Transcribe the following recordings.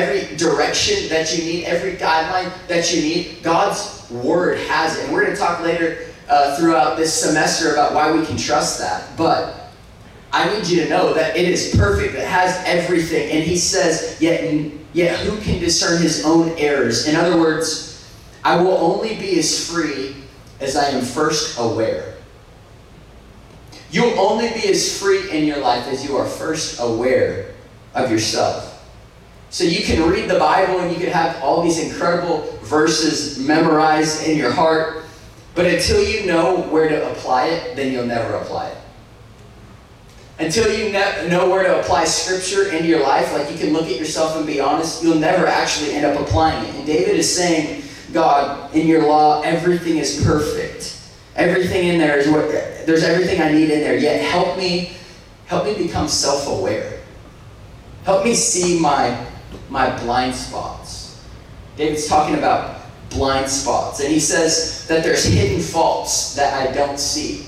every direction that you need, every guideline that you need, God's word has it. And we're going to talk later uh, throughout this semester about why we can trust that. But I need you to know that it is perfect, it has everything. And he says, yet, yet who can discern his own errors? In other words, I will only be as free as I am first aware. You'll only be as free in your life as you are first aware of yourself. So you can read the Bible and you can have all these incredible verses memorized in your heart, but until you know where to apply it, then you'll never apply it. Until you know where to apply scripture into your life, like you can look at yourself and be honest, you'll never actually end up applying it. And David is saying, God, in your law, everything is perfect. Everything in there is what there's everything I need in there. Yet help me, help me become self-aware. Help me see my my blind spots. David's talking about blind spots. And he says that there's hidden faults that I don't see.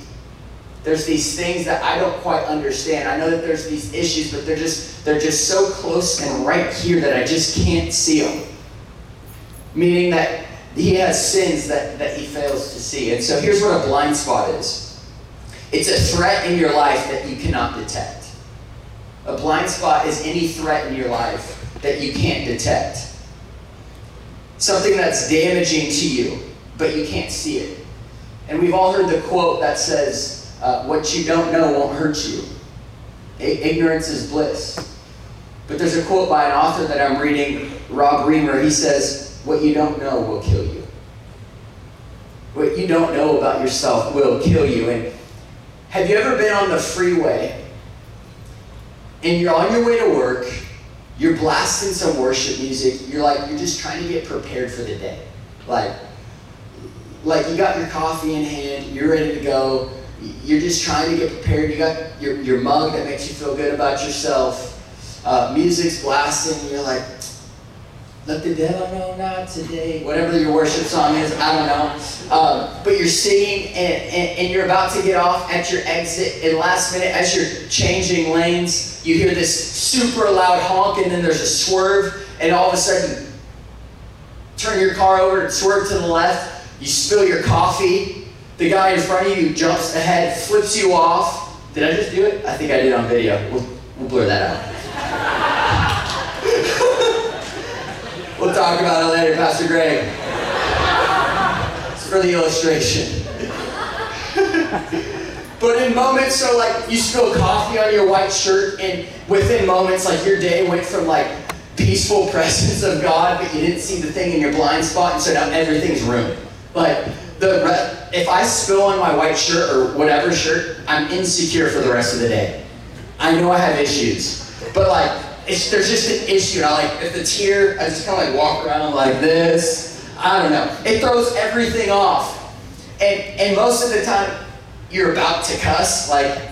There's these things that I don't quite understand. I know that there's these issues, but they're just they're just so close and right here that I just can't see them. Meaning that he has sins that, that he fails to see. And so here's what a blind spot is. It's a threat in your life that you cannot detect. A blind spot is any threat in your life that you can't detect. Something that's damaging to you, but you can't see it. And we've all heard the quote that says, uh, What you don't know won't hurt you. ignorance is bliss. But there's a quote by an author that I'm reading, Rob Reimer. He says, What you don't know will kill you. What you don't know about yourself will kill you. And have you ever been on the freeway and you're on your way to work you're blasting some worship music. You're like, you're just trying to get prepared for the day. Like, like you got your coffee in hand, you're ready to go. You're just trying to get prepared. You got your, your mug that makes you feel good about yourself. Uh, music's blasting. You're like, let the devil know not today. Whatever your worship song is, I don't know. Um, but you're singing and, and, and, you're about to get off at your exit. And last minute, as you're changing lanes, you hear this super loud honk and then there's a swerve. And all of a sudden, turn your car over and swerve to the left. You spill your coffee. The guy in front of you jumps ahead, flips you off. Did I just do it? I think I did on video. We'll, we'll blur that out. We'll talk about it later, Pastor Greg. It's for the illustration. but in moments, so like you spill coffee on your white shirt, and within moments, like your day went from like peaceful presence of God, but you didn't see the thing in your blind spot, and so now everything's ruined. Like the if I spill on my white shirt or whatever shirt, I'm insecure for the rest of the day. I know I have issues, but like it's, there's just an issue. And I like if the tear, I just kind of like walk around like this. I don't know. It throws everything off. And and most of the time, you're about to cuss. Like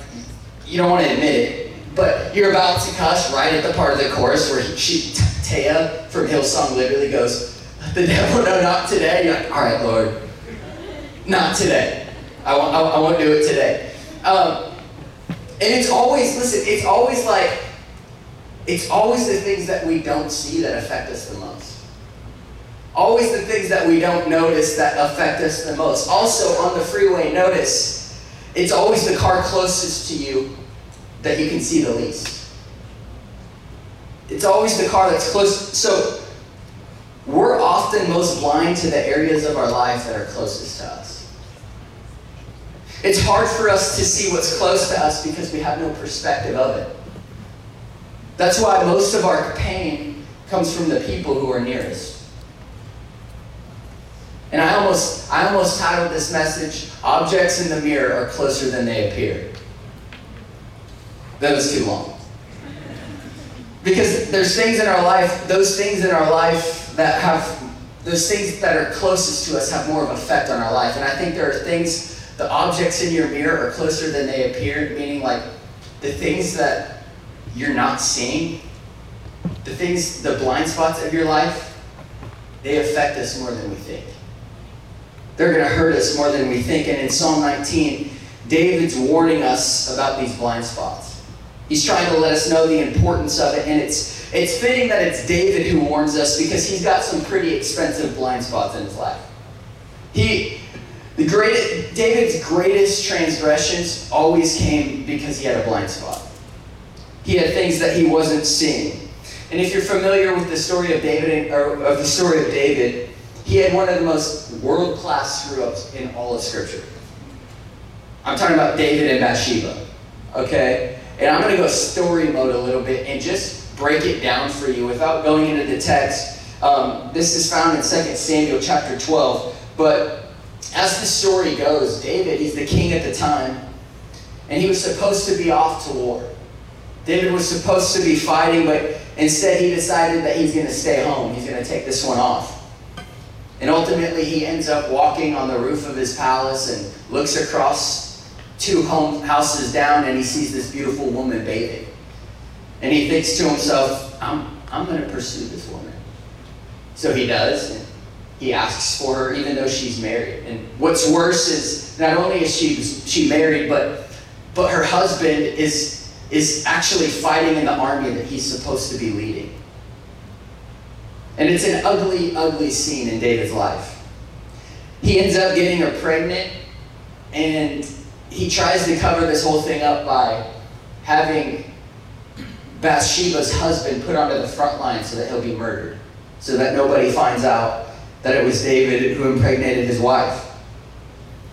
you don't want to admit it, but you're about to cuss right at the part of the chorus where she Taya from Hillsong literally goes, "The devil know, not today." You're like, "All right, Lord, not today. I won't. I, won't do it today." Um, and it's always listen. It's always like it's always the things that we don't see that affect us the most. Always the things that we don't notice that affect us the most. Also, on the freeway, notice it's always the car closest to you that you can see the least. It's always the car that's close. So, we're often most blind to the areas of our life that are closest to us. It's hard for us to see what's close to us because we have no perspective of it. That's why most of our pain comes from the people who are nearest. And I almost, I almost titled this message, Objects in the Mirror Are Closer Than They Appear. That was too long. Because there's things in our life, those things in our life that have, those things that are closest to us have more of effect on our life. And I think there are things, the objects in your mirror are closer than they appear, meaning like the things that you're not seeing, the things, the blind spots of your life, they affect us more than we think. They're going to hurt us more than we think. And in Psalm 19, David's warning us about these blind spots. He's trying to let us know the importance of it, and it's it's fitting that it's David who warns us because he's got some pretty expensive blind spots in his life. He, the greatest, David's greatest transgressions always came because he had a blind spot. He had things that he wasn't seeing. And if you're familiar with the story of David, or of the story of David, he had one of the most world-class screw-ups in all of Scripture. I'm talking about David and Bathsheba. Okay? And I'm going to go story mode a little bit and just break it down for you without going into the text. Um, this is found in 2 Samuel chapter 12. But as the story goes, David, he's the king at the time, and he was supposed to be off to war. David was supposed to be fighting, but instead he decided that he's going to stay home. He's going to take this one off. And ultimately, he ends up walking on the roof of his palace and looks across two home houses down and he sees this beautiful woman bathing. And he thinks to himself, I'm, I'm going to pursue this woman. So he does. He asks for her even though she's married. And what's worse is not only is she, she married, but, but her husband is, is actually fighting in the army that he's supposed to be leading. And it's an ugly, ugly scene in David's life. He ends up getting her pregnant, and he tries to cover this whole thing up by having Bathsheba's husband put onto the front line so that he'll be murdered, so that nobody finds out that it was David who impregnated his wife.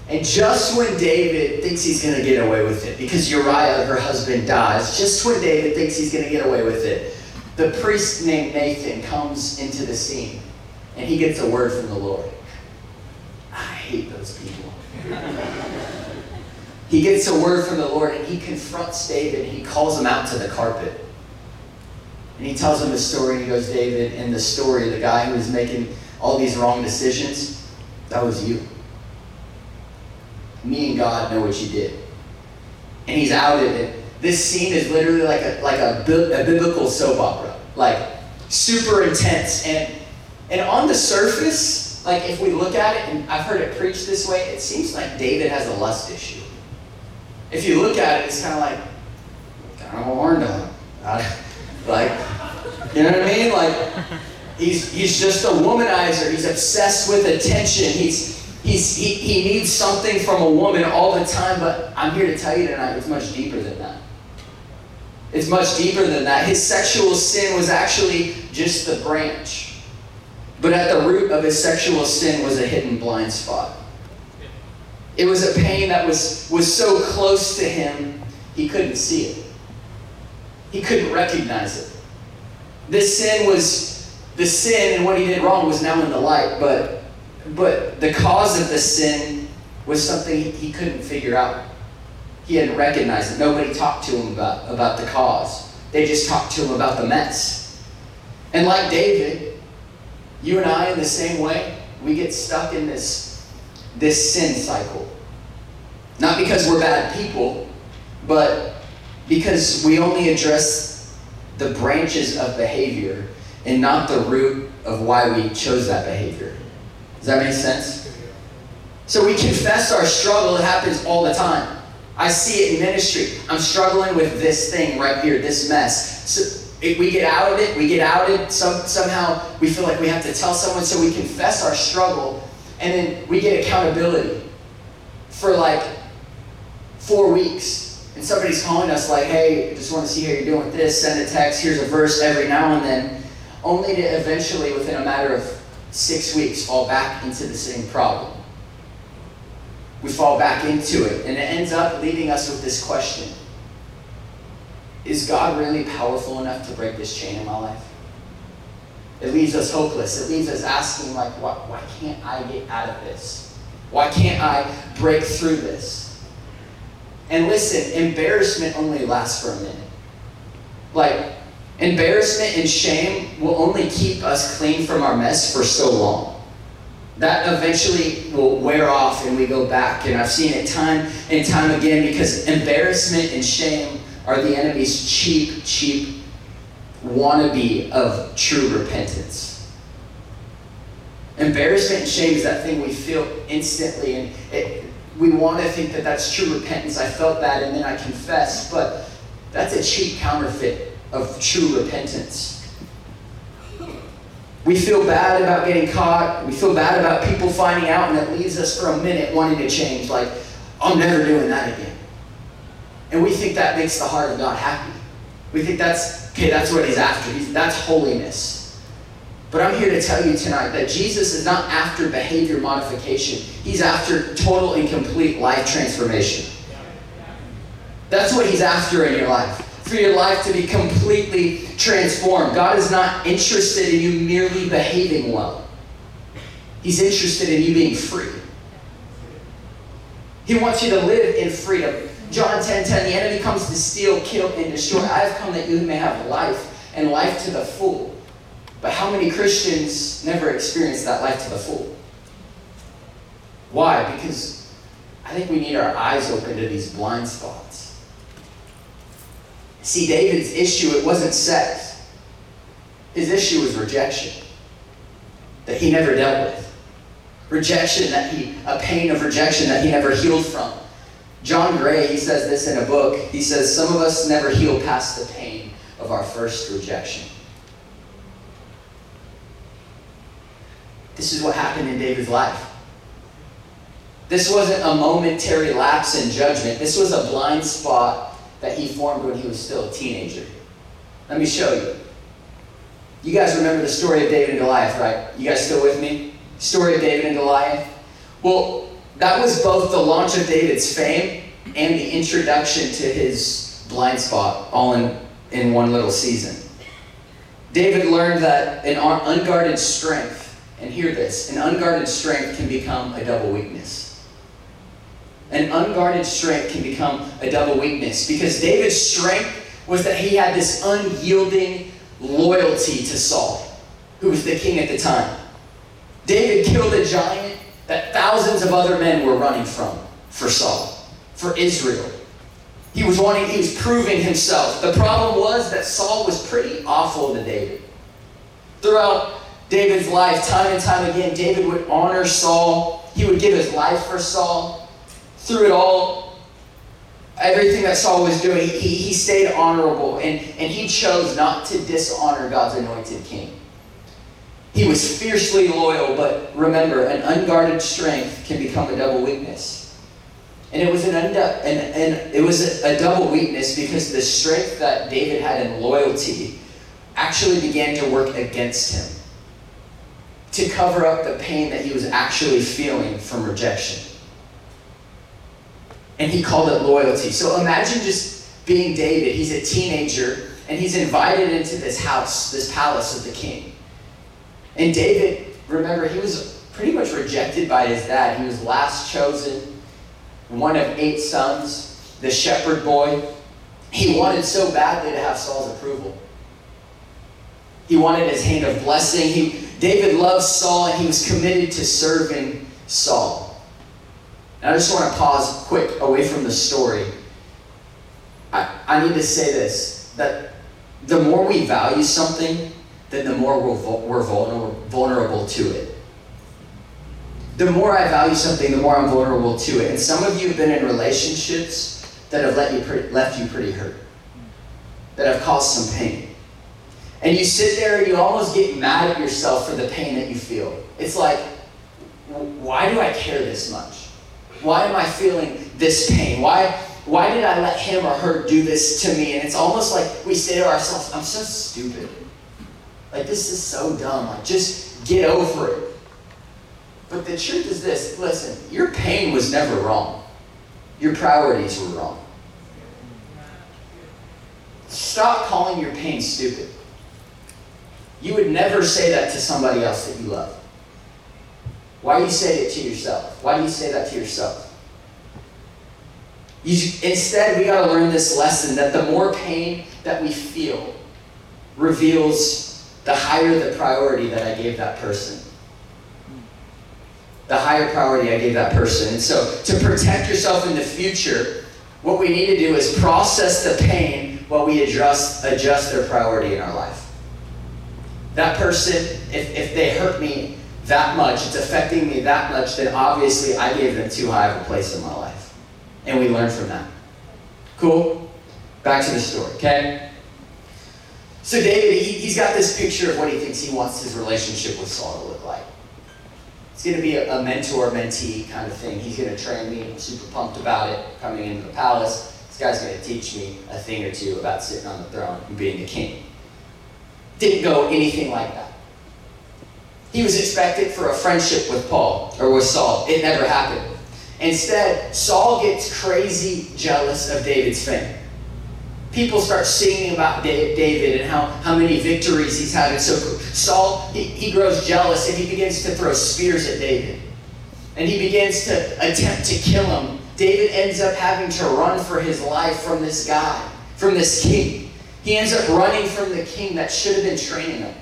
And just when David thinks he's going to get away with it, because Uriah, her husband, dies, just when David thinks he's going to get away with it, the priest named Nathan comes into the scene and he gets a word from the Lord. I hate those people. he gets a word from the Lord and he confronts David and he calls him out to the carpet. And he tells him the story he goes, David, in the story, the guy who was making all these wrong decisions, that was you. Me and God know what you did. And he's outed it. This scene is literally like a, like a, a biblical soap opera. Like, super intense. And, and on the surface, like if we look at it, and I've heard it preached this way, it seems like David has a lust issue. If you look at it, it's kind of like, kind of a horn dog. like, you know what I mean? Like, he's, he's just a womanizer. He's obsessed with attention. He's, he's, he, he needs something from a woman all the time, but I'm here to tell you tonight, it's much deeper than that. It's much deeper than that. His sexual sin was actually just the branch. But at the root of his sexual sin was a hidden blind spot. It was a pain that was, was so close to him, he couldn't see it. He couldn't recognize it. This sin was, the sin and what he did wrong was now in the light, but, but the cause of the sin was something he couldn't figure out. He didn't recognize it. Nobody talked to him about, about the cause. They just talked to him about the mess. And like David, you and I, in the same way, we get stuck in this, this sin cycle. Not because we're bad people, but because we only address the branches of behavior and not the root of why we chose that behavior. Does that make sense? So we confess our struggle, it happens all the time. I see it in ministry. I'm struggling with this thing right here, this mess. So we get out of it, we get out outed. Some, somehow we feel like we have to tell someone, so we confess our struggle, and then we get accountability for like four weeks. And somebody's calling us like, hey, just want to see how you're doing with this. Send a text. Here's a verse every now and then, only to eventually, within a matter of six weeks, fall back into the same problem we fall back into it. And it ends up leaving us with this question Is God really powerful enough to break this chain in my life? It leaves us hopeless. It leaves us asking, like, why, why can't I get out of this? Why can't I break through this? And listen, embarrassment only lasts for a minute. Like, embarrassment and shame will only keep us clean from our mess for so long that eventually will wear off and we go back. And I've seen it time and time again because embarrassment and shame are the enemy's cheap, cheap wannabe of true repentance. Embarrassment and shame is that thing we feel instantly, and it, we want to think that that's true repentance. I felt that and then I confess, but that's a cheap counterfeit of true repentance. We feel bad about getting caught. We feel bad about people finding out, and it leaves us for a minute wanting to change. Like, I'm never doing that again. And we think that makes the heart of God happy. We think that's, okay, that's what He's after. He's, that's holiness. But I'm here to tell you tonight that Jesus is not after behavior modification, He's after total and complete life transformation. That's what He's after in your life for your life to be completely transformed. God is not interested in you merely behaving well, He's interested in you being free. He wants you to live in freedom. John 10 10, the enemy comes to steal, kill, and destroy. I have come that you may have life and life to the full. But how many Christians never experience that life to the full? Why? Because I think we need our eyes open to these blind spots. See, David's issue, it wasn't sex. His issue was rejection that he never dealt with. Rejection that he, a pain of rejection that he never healed from. John Gray, he says this in a book. He says, Some of us never heal past the pain of our first rejection. This is what happened in David's life. This wasn't a momentary lapse in judgment. This was a blind spot that he formed when he was still a teenager. Let me show you. You guys remember the story of David and Goliath, right? You guys still with me? Story of David and Goliath? Well, that was both the launch of David's fame and the introduction to his blind spot, all in, in one little season. David learned that an unguarded strength, and hear this, an unguarded strength can become a double weakness. An unguarded strength can become a double weakness because David's strength was that he had this unyielding loyalty to Saul, who was the king at the time. David killed a giant that thousands of other men were running from for Saul, for Israel. He was wanting, he was proving himself. The problem was that Saul was pretty awful to David. Throughout David's life, time and time again, David would honor Saul. He would give his life for Saul through it all, everything that Saul was doing, he, he stayed honorable and, and he chose not to dishonor God's anointed king. He was fiercely loyal, but remember, an unguarded strength can become a double weakness. And it was an, and, and it was a, a double weakness because the strength that David had in loyalty actually began to work against him to cover up the pain that he was actually feeling from rejection and he called it loyalty. So imagine just being David. He's a teenager and he's invited into this house, this palace of the king. And David, remember, he was pretty much rejected by his dad. He was last chosen, one of eight sons, the shepherd boy. He wanted so badly to have Saul's approval. He wanted his hand of blessing. He, David loved Saul and he was committed to serving Saul. And I just want to pause quick away from the story. I, I need to say this that the more we value something, then the more we're, we're vulnerable, to it. The more I value something, the more I'm vulnerable to it. And some of you have been in relationships that have let you left you pretty hurt, that have caused some pain. And you sit there and you almost get mad at yourself for the pain that you feel. It's like, why do I care this much? Why am I feeling this pain? Why, why did I let him or her do this to me? And it's almost like we say to ourselves, I'm so stupid. Like, this is so dumb. Like, just get over it. But the truth is this listen, your pain was never wrong, your priorities were wrong. Stop calling your pain stupid. You would never say that to somebody else that you love. Why do you say it to yourself? Why do you say that to yourself? You, instead, we got to learn this lesson that the more pain that we feel reveals the higher the priority that I gave that person. The higher priority I gave that person. And so, to protect yourself in the future, what we need to do is process the pain while we adjust, adjust their priority in our life. That person, if, if they hurt me that much, it's affecting me that much, then obviously I gave them too high of a place in my life. And we learn from that. Cool? Back to the story, okay? So David, he, he's got this picture of what he thinks he wants his relationship with Saul to look like. It's going to be a, a mentor-mentee kind of thing. He's going to train me. I'm super pumped about it. Coming into the palace, this guy's going to teach me a thing or two about sitting on the throne and being the king. Didn't go anything like that. He was expected for a friendship with Paul or with Saul. It never happened. Instead, Saul gets crazy jealous of David's fame. People start singing about David and how, how many victories he's had. And so Saul, he, he grows jealous and he begins to throw spears at David. And he begins to attempt to kill him. David ends up having to run for his life from this guy, from this king. He ends up running from the king that should have been training him.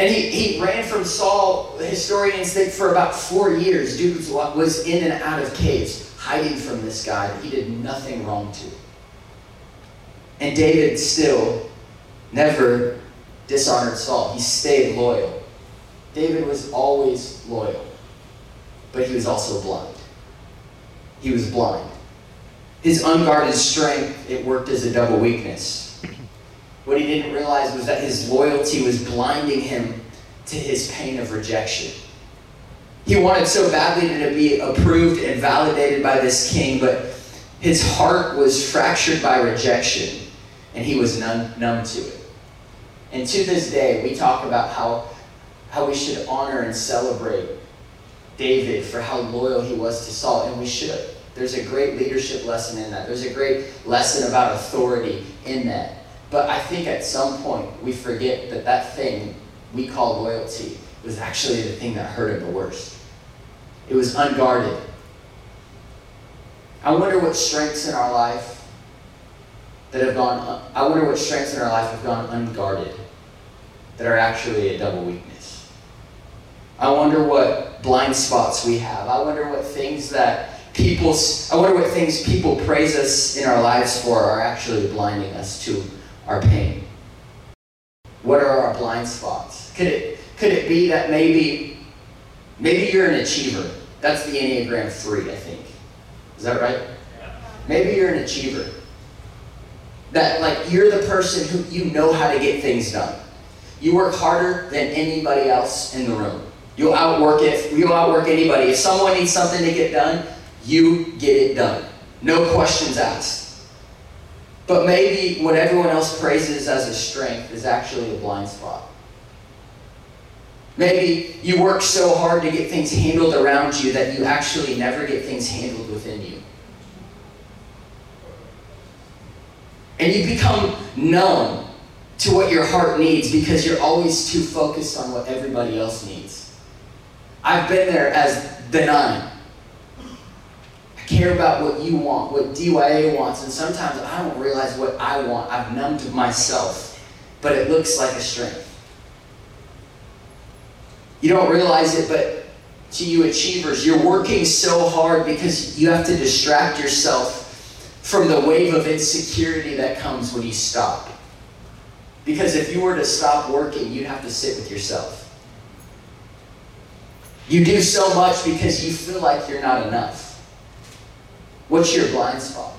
And he, he ran from Saul, historians think, for about four years. Dude was in and out of caves, hiding from this guy that he did nothing wrong to. And David still never dishonored Saul. He stayed loyal. David was always loyal, but he was also blind. He was blind. His unguarded strength, it worked as a double weakness. What he didn't realize was that his loyalty was blinding him to his pain of rejection. He wanted so badly to be approved and validated by this king, but his heart was fractured by rejection, and he was numb, numb to it. And to this day, we talk about how, how we should honor and celebrate David for how loyal he was to Saul, and we should. There's a great leadership lesson in that. There's a great lesson about authority in that. But I think at some point we forget that that thing we call loyalty was actually the thing that hurt him the worst. It was unguarded. I wonder what strengths in our life that have gone, I wonder what strengths in our life have gone unguarded that are actually a double weakness. I wonder what blind spots we have. I wonder what things that people, I wonder what things people praise us in our lives for are actually blinding us to our pain? What are our blind spots? Could it, could it be that maybe, maybe you're an achiever? That's the Enneagram 3, I think. Is that right? Maybe you're an achiever. That, like, you're the person who you know how to get things done. You work harder than anybody else in the room. You'll outwork it. You'll outwork anybody. If someone needs something to get done, you get it done. No questions asked. But maybe what everyone else praises as a strength is actually a blind spot. Maybe you work so hard to get things handled around you that you actually never get things handled within you. And you become numb to what your heart needs because you're always too focused on what everybody else needs. I've been there as nine care about what you want, what DYA wants, and sometimes I don't realize what I want. I've numbed myself, but it looks like a strength. You don't realize it, but to you achievers, you're working so hard because you have to distract yourself from the wave of insecurity that comes when you stop. Because if you were to stop working, you'd have to sit with yourself. You do so much because you feel like you're not enough. What's your blind spot?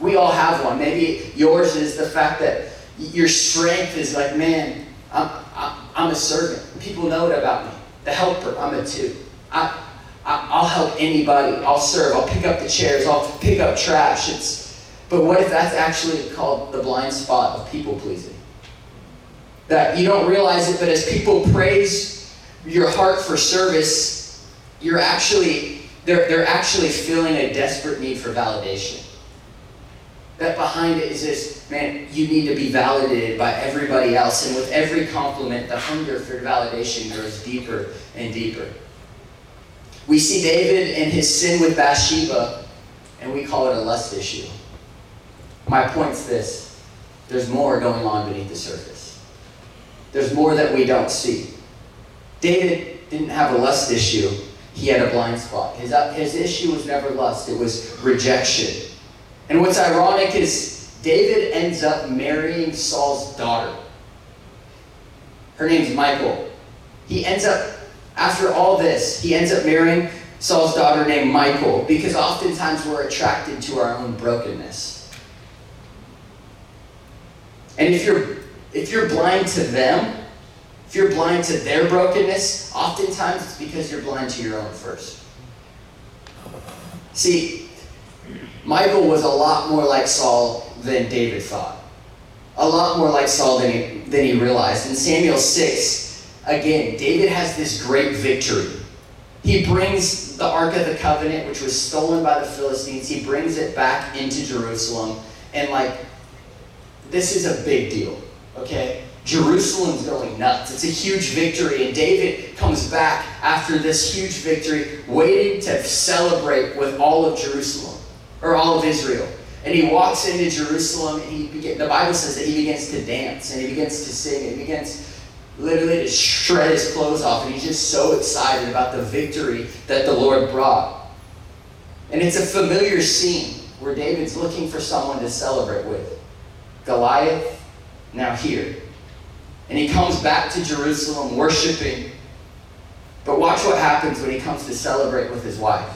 We all have one. Maybe yours is the fact that your strength is like, man, I'm, I'm a servant. People know it about me. The helper, I'm a two. I, I, I'll help anybody. I'll serve. I'll pick up the chairs. I'll pick up trash. It's, but what if that's actually called the blind spot of people pleasing? That you don't realize it, but as people praise your heart for service, you're actually they're, they're actually feeling a desperate need for validation. That behind it is this, man, you need to be validated by everybody else. And with every compliment, the hunger for validation grows deeper and deeper. We see David and his sin with Bathsheba, and we call it a lust issue. My point's this there's more going on beneath the surface, there's more that we don't see. David didn't have a lust issue, he had a blind spot. His, uh, his issue was never lust, it was rejection. And what's ironic is David ends up marrying Saul's daughter. Her name's Michael. He ends up, after all this, he ends up marrying Saul's daughter named Michael because oftentimes we're attracted to our own brokenness. And if you're if you're blind to them, if you're blind to their brokenness, oftentimes it's because you're blind to your own first. See, Michael was a lot more like Saul than David thought. A lot more like Saul than he, than he realized. In Samuel 6, again, David has this great victory. He brings the Ark of the Covenant, which was stolen by the Philistines, he brings it back into Jerusalem. And, like, this is a big deal, okay? Jerusalem's going nuts. It's a huge victory. And David comes back after this huge victory, waiting to celebrate with all of Jerusalem, or all of Israel. And he walks into Jerusalem, and he begin, the Bible says that he begins to dance, and he begins to sing, and he begins literally to shred his clothes off, and he's just so excited about the victory that the Lord brought. And it's a familiar scene where David's looking for someone to celebrate with. Goliath, now here. And he comes back to Jerusalem worshiping. But watch what happens when he comes to celebrate with his wife.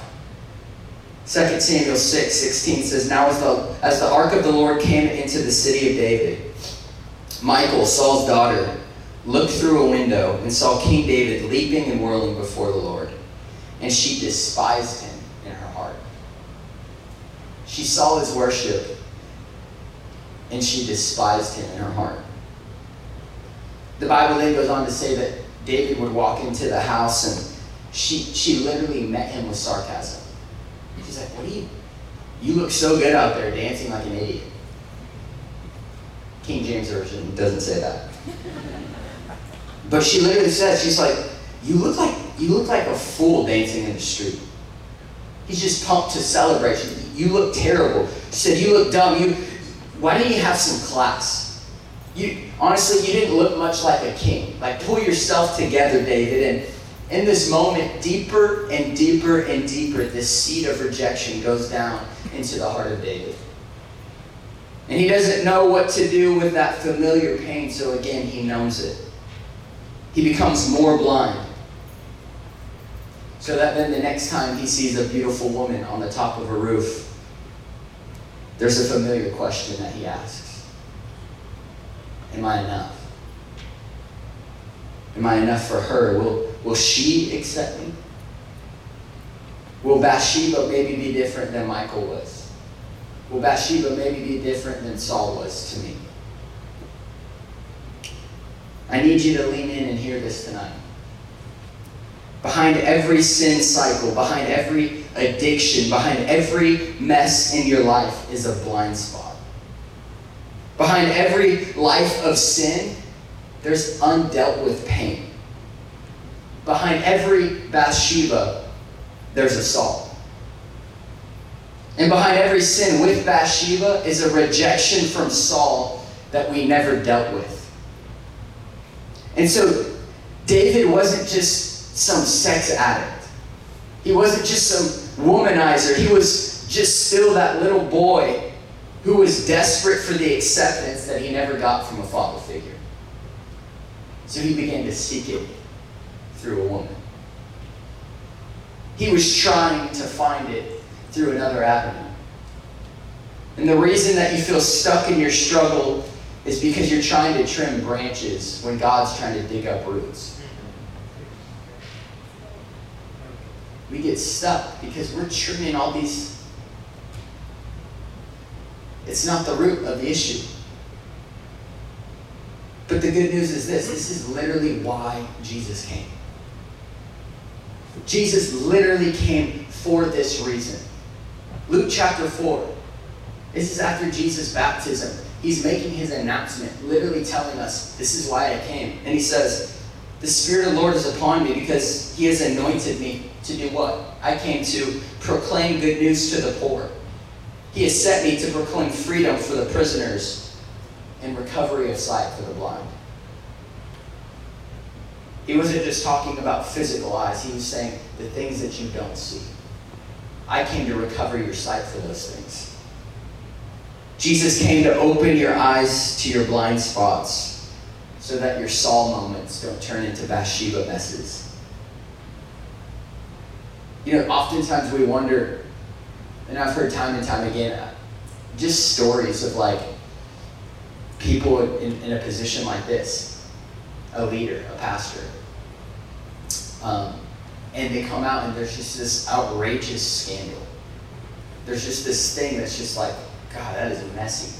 2 Samuel 6 16 says, Now as the, as the ark of the Lord came into the city of David, Michael, Saul's daughter, looked through a window and saw King David leaping and whirling before the Lord. And she despised him in her heart. She saw his worship and she despised him in her heart. The Bible then goes on to say that David would walk into the house and she, she literally met him with sarcasm. She's like, What are you? You look so good out there dancing like an idiot. King James Version doesn't say that. But she literally says, she's like, You look like you look like a fool dancing in the street. He's just pumped to celebrate. You look terrible. She said, You look dumb. You why don't you have some class? You honestly, you didn't look much like a king. Like, pull yourself together, David. And in this moment, deeper and deeper and deeper, this seed of rejection goes down into the heart of David. And he doesn't know what to do with that familiar pain, so again, he numbs it. He becomes more blind. So that then the next time he sees a beautiful woman on the top of a roof, there's a familiar question that he asks Am I enough? Am I enough for her? Will, will she accept me? Will Bathsheba maybe be different than Michael was? Will Bathsheba maybe be different than Saul was to me? I need you to lean in and hear this tonight. Behind every sin cycle, behind every addiction, behind every mess in your life is a blind spot. Behind every life of sin, there's undealt with pain. Behind every Bathsheba, there's a Saul. And behind every sin with Bathsheba is a rejection from Saul that we never dealt with. And so David wasn't just some sex addict. He wasn't just some womanizer. He was just still that little boy who was desperate for the acceptance that he never got from a father figure. So he began to seek it through a woman. He was trying to find it through another avenue. And the reason that you feel stuck in your struggle is because you're trying to trim branches when God's trying to dig up roots. We get stuck because we're trimming all these. It's not the root of the issue. But the good news is this this is literally why Jesus came. Jesus literally came for this reason. Luke chapter 4. This is after Jesus' baptism he's making his announcement, literally telling us, This is why I came. And he says, The Spirit of the Lord is upon me because he has anointed me to do what? I came to proclaim good news to the poor. He has sent me to proclaim freedom for the prisoners and recovery of sight for the blind. He wasn't just talking about physical eyes, he was saying the things that you don't see. I came to recover your sight for those things. Jesus came to open your eyes to your blind spots so that your Saul moments don't turn into Bathsheba messes. You know, oftentimes we wonder, and I've heard time and time again, just stories of like people in, in a position like this, a leader, a pastor. Um, and they come out and there's just this outrageous scandal. There's just this thing that's just like, God, that is messy.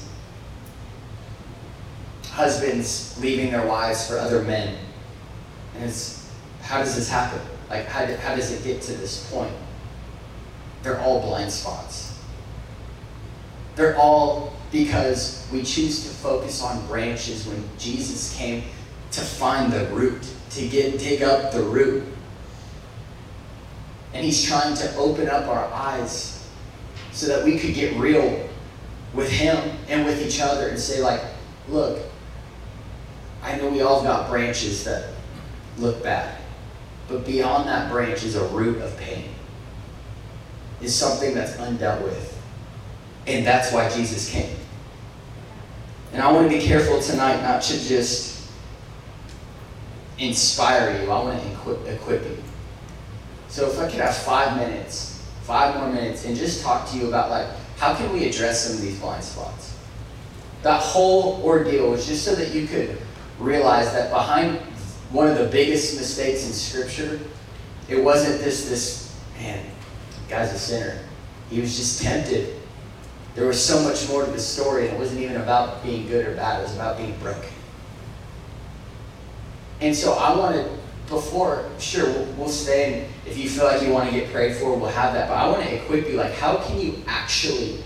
Husbands leaving their wives for other men. And it's, how does this happen? Like, how, how does it get to this point? They're all blind spots. They're all because we choose to focus on branches when Jesus came to find the root, to get dig up the root. And he's trying to open up our eyes so that we could get real with him and with each other and say like, look, I know we all got branches that look bad, but beyond that branch is a root of pain. Is something that's undealt with. And that's why Jesus came. And I want to be careful tonight not to just inspire you, I want to equip, equip you. So if I could have five minutes, five more minutes, and just talk to you about like how can we address some of these blind spots? That whole ordeal was just so that you could realize that behind one of the biggest mistakes in Scripture, it wasn't this this man, guy's a sinner. He was just tempted there was so much more to the story, and it wasn't even about being good or bad, it was about being broken. And so I wanted, before, sure, we'll, we'll stay, and if you feel like you want to get prayed for, we'll have that. But I want to equip you, like, how can you actually,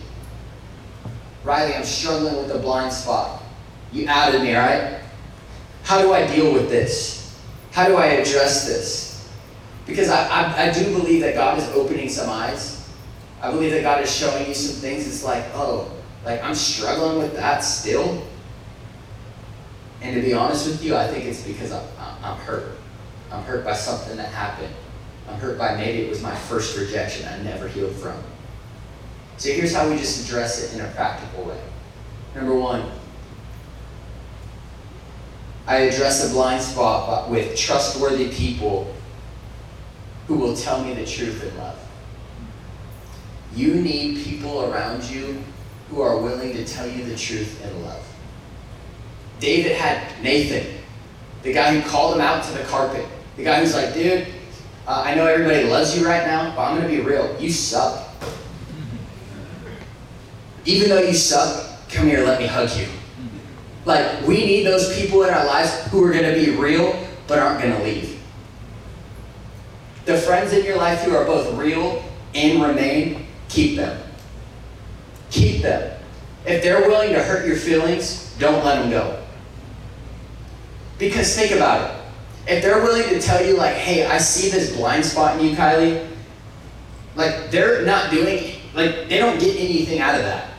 Riley, I'm struggling with a blind spot. You outed me, right? How do I deal with this? How do I address this? Because I, I, I do believe that God is opening some eyes I believe that God is showing you some things. It's like, oh, like I'm struggling with that still. And to be honest with you, I think it's because I'm, I'm hurt. I'm hurt by something that happened. I'm hurt by maybe it was my first rejection I never healed from. So here's how we just address it in a practical way. Number one, I address a blind spot with trustworthy people who will tell me the truth in love. You need people around you who are willing to tell you the truth in love. David had Nathan, the guy who called him out to the carpet. The guy who's like, dude, uh, I know everybody loves you right now, but I'm going to be real. You suck. Even though you suck, come here, let me hug you. Like, we need those people in our lives who are going to be real, but aren't going to leave. The friends in your life who are both real and remain keep them. Keep them. If they're willing to hurt your feelings, don't let them go. Because think about it. If they're willing to tell you, like, hey, I see this blind spot in you, Kylie, like, they're not doing, like, they don't get anything out of that.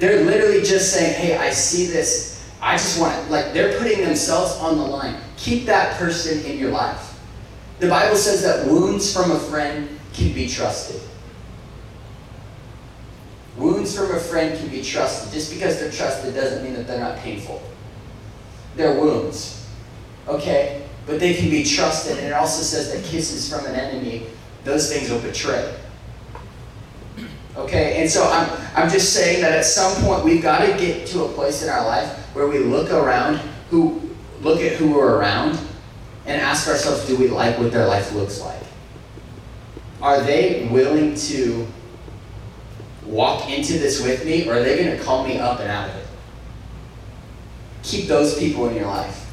They're literally just saying, hey, I see this. I just want, like, they're putting themselves on the line. Keep that person in your life. The Bible says that wounds from a friend can be trusted. Wounds from a friend can be trusted. Just because they're trusted doesn't mean that they're not painful. They're wounds. Okay? But they can be trusted, and it also says that kisses from an enemy, those things will betray. Okay? And so I'm, I'm just saying that at some point we've got to get to a place in our life where we look around, who look at who we're around, and ask ourselves, do we like what their life looks like? Are they willing to walk into this with me, or are they going to call me up and out of it? Keep those people in your life.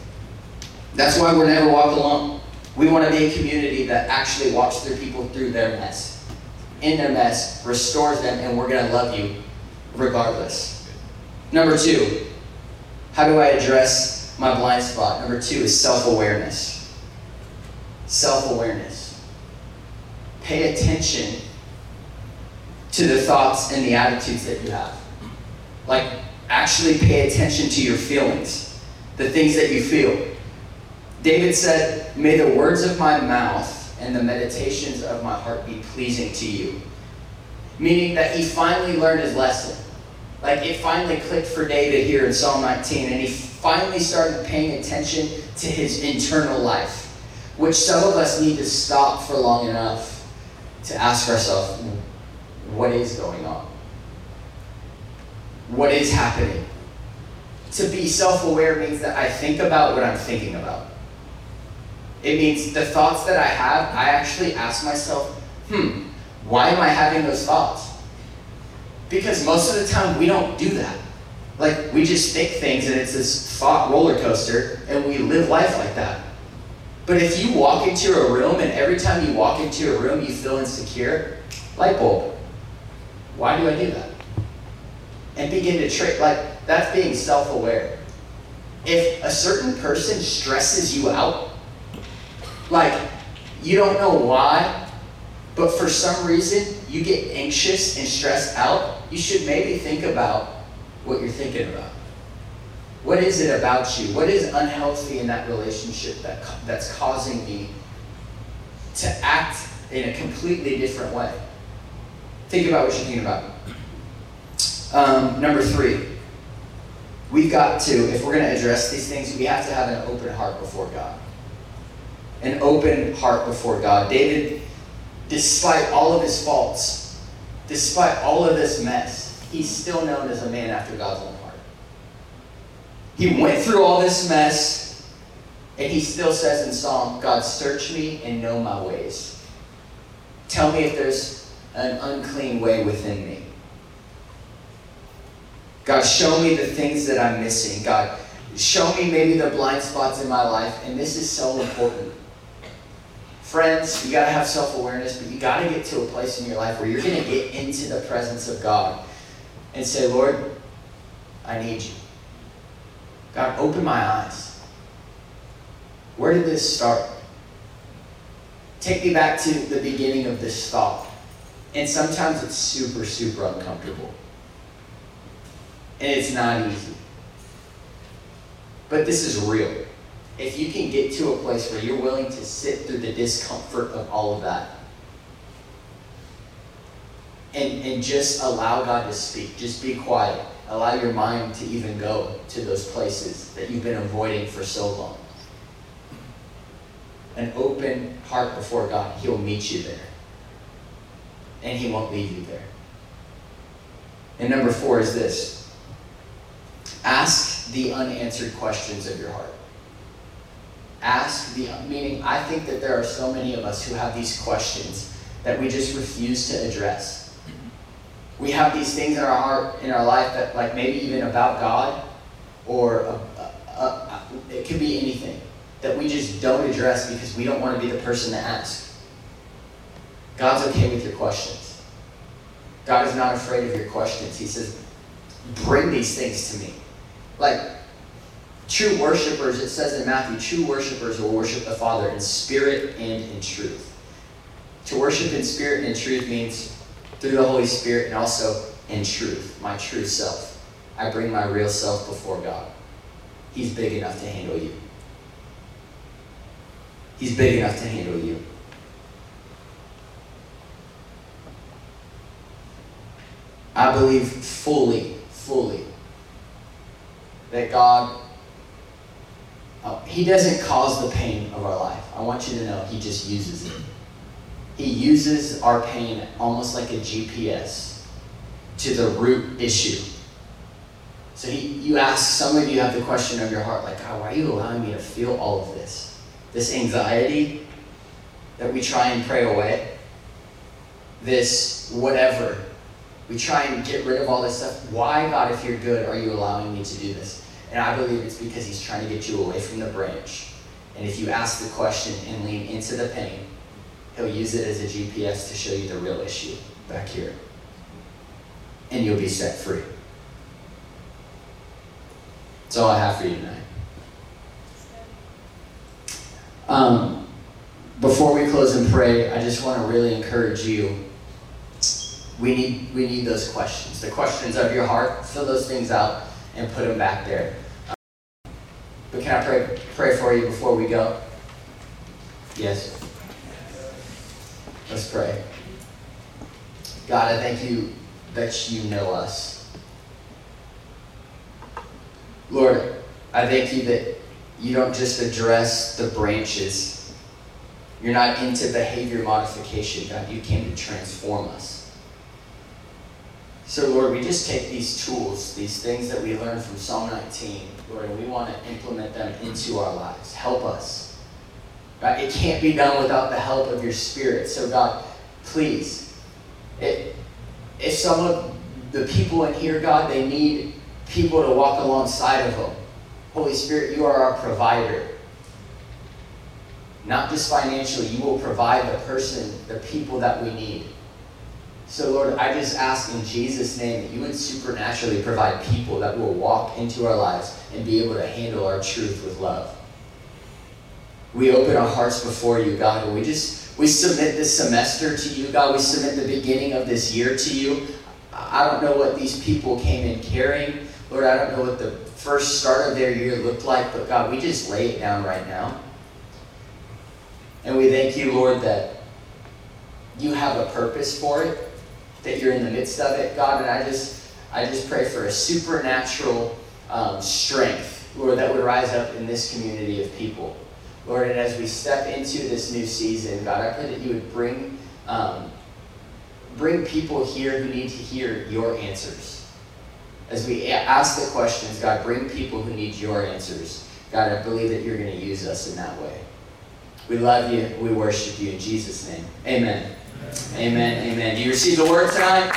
That's why we're never walk alone. We want to be a community that actually walks through people through their mess. In their mess, restores them, and we're going to love you regardless. Number two, how do I address my blind spot? Number two is self awareness. Self awareness. Pay attention to the thoughts and the attitudes that you have. Like, actually pay attention to your feelings, the things that you feel. David said, May the words of my mouth and the meditations of my heart be pleasing to you. Meaning that he finally learned his lesson. Like it finally clicked for David here in Psalm 19, and he finally started paying attention to his internal life, which some of us need to stop for long enough to ask ourselves, what is going on? What is happening? to be self aware means that I think about what I'm thinking about. It means the thoughts that I have, I actually ask myself, hmm, why am I having those thoughts? Because most of the time we don't do that. Like we just think things and it's this thought roller coaster and we live life like that. But if you walk into a room and every time you walk into a room you feel insecure, light bulb. Why do I do that? And begin to trick like that's being self-aware. If a certain person stresses you out, like you don't know why, but for some reason you get anxious and stressed out, you should maybe think about what you're thinking about. What is it about you? What is unhealthy in that relationship that, that's causing me to act in a completely different way? Think about what you're thinking about. Um, number three, we've got to, if we're going to address these things, we have to have an open heart before God. An open heart before God. David, despite all of his faults, despite all of this mess, he's still known as a man after God's own. He went through all this mess, and he still says in Psalm, God, search me and know my ways. Tell me if there's an unclean way within me. God, show me the things that I'm missing. God, show me maybe the blind spots in my life. And this is so important. Friends, you got to have self awareness, but you got to get to a place in your life where you're going to get into the presence of God and say, Lord, I need you. God, open my eyes. Where did this start? Take me back to the beginning of this thought. And sometimes it's super, super uncomfortable. And it's not easy. But this is real. If you can get to a place where you're willing to sit through the discomfort of all of that and, and just allow God to speak, just be quiet. Allow your mind to even go to those places that you've been avoiding for so long. An open heart before God, He'll meet you there. And He won't leave you there. And number four is this Ask the unanswered questions of your heart. Ask the, meaning, I think that there are so many of us who have these questions that we just refuse to address. We have these things in our heart, in our life that, like maybe even about God, or a, a, a, it could be anything that we just don't address because we don't want to be the person to ask. God's okay with your questions. God is not afraid of your questions. He says, bring these things to me. Like, true worshipers, it says in Matthew, true worshipers will worship the Father in spirit and in truth. To worship in spirit and in truth means through the Holy Spirit and also in truth, my true self. I bring my real self before God. He's big enough to handle you. He's big enough to handle you. I believe fully, fully that God, uh, He doesn't cause the pain of our life. I want you to know He just uses it. He uses our pain almost like a GPS to the root issue. So he, you ask, some of you have the question of your heart, like, God, why are you allowing me to feel all of this? This anxiety that we try and pray away, this whatever we try and get rid of all this stuff. Why, God, if you're good, are you allowing me to do this? And I believe it's because He's trying to get you away from the branch. And if you ask the question and lean into the pain, He'll use it as a GPS to show you the real issue back here. And you'll be set free. That's all I have for you tonight. Um, before we close and pray, I just want to really encourage you we need, we need those questions. The questions of your heart, fill those things out and put them back there. Um, but can I pray, pray for you before we go? Yes? Let's pray. God, I thank you that you know us. Lord, I thank you that you don't just address the branches. You're not into behavior modification, God. You came to transform us. So, Lord, we just take these tools, these things that we learned from Psalm 19, Lord, and we want to implement them into our lives. Help us. It can't be done without the help of your Spirit. So, God, please, it, if some of the people in here, God, they need people to walk alongside of them. Holy Spirit, you are our provider. Not just financially, you will provide the person, the people that we need. So, Lord, I just ask in Jesus' name that you would supernaturally provide people that will walk into our lives and be able to handle our truth with love. We open our hearts before you, God, and we just we submit this semester to you, God. We submit the beginning of this year to you. I don't know what these people came in carrying. Lord, I don't know what the first start of their year looked like, but God, we just lay it down right now. And we thank you, Lord, that you have a purpose for it that you're in the midst of it, God. And I just, I just pray for a supernatural um, strength, Lord, that would rise up in this community of people, Lord. And as we step into this new season, God, I pray that you would bring, um, bring people here who need to hear your answers. As we ask the questions, God, bring people who need your answers. God, I believe that you're going to use us in that way. We love you. We worship you in Jesus' name. Amen. Amen. Amen. Do you receive the word tonight?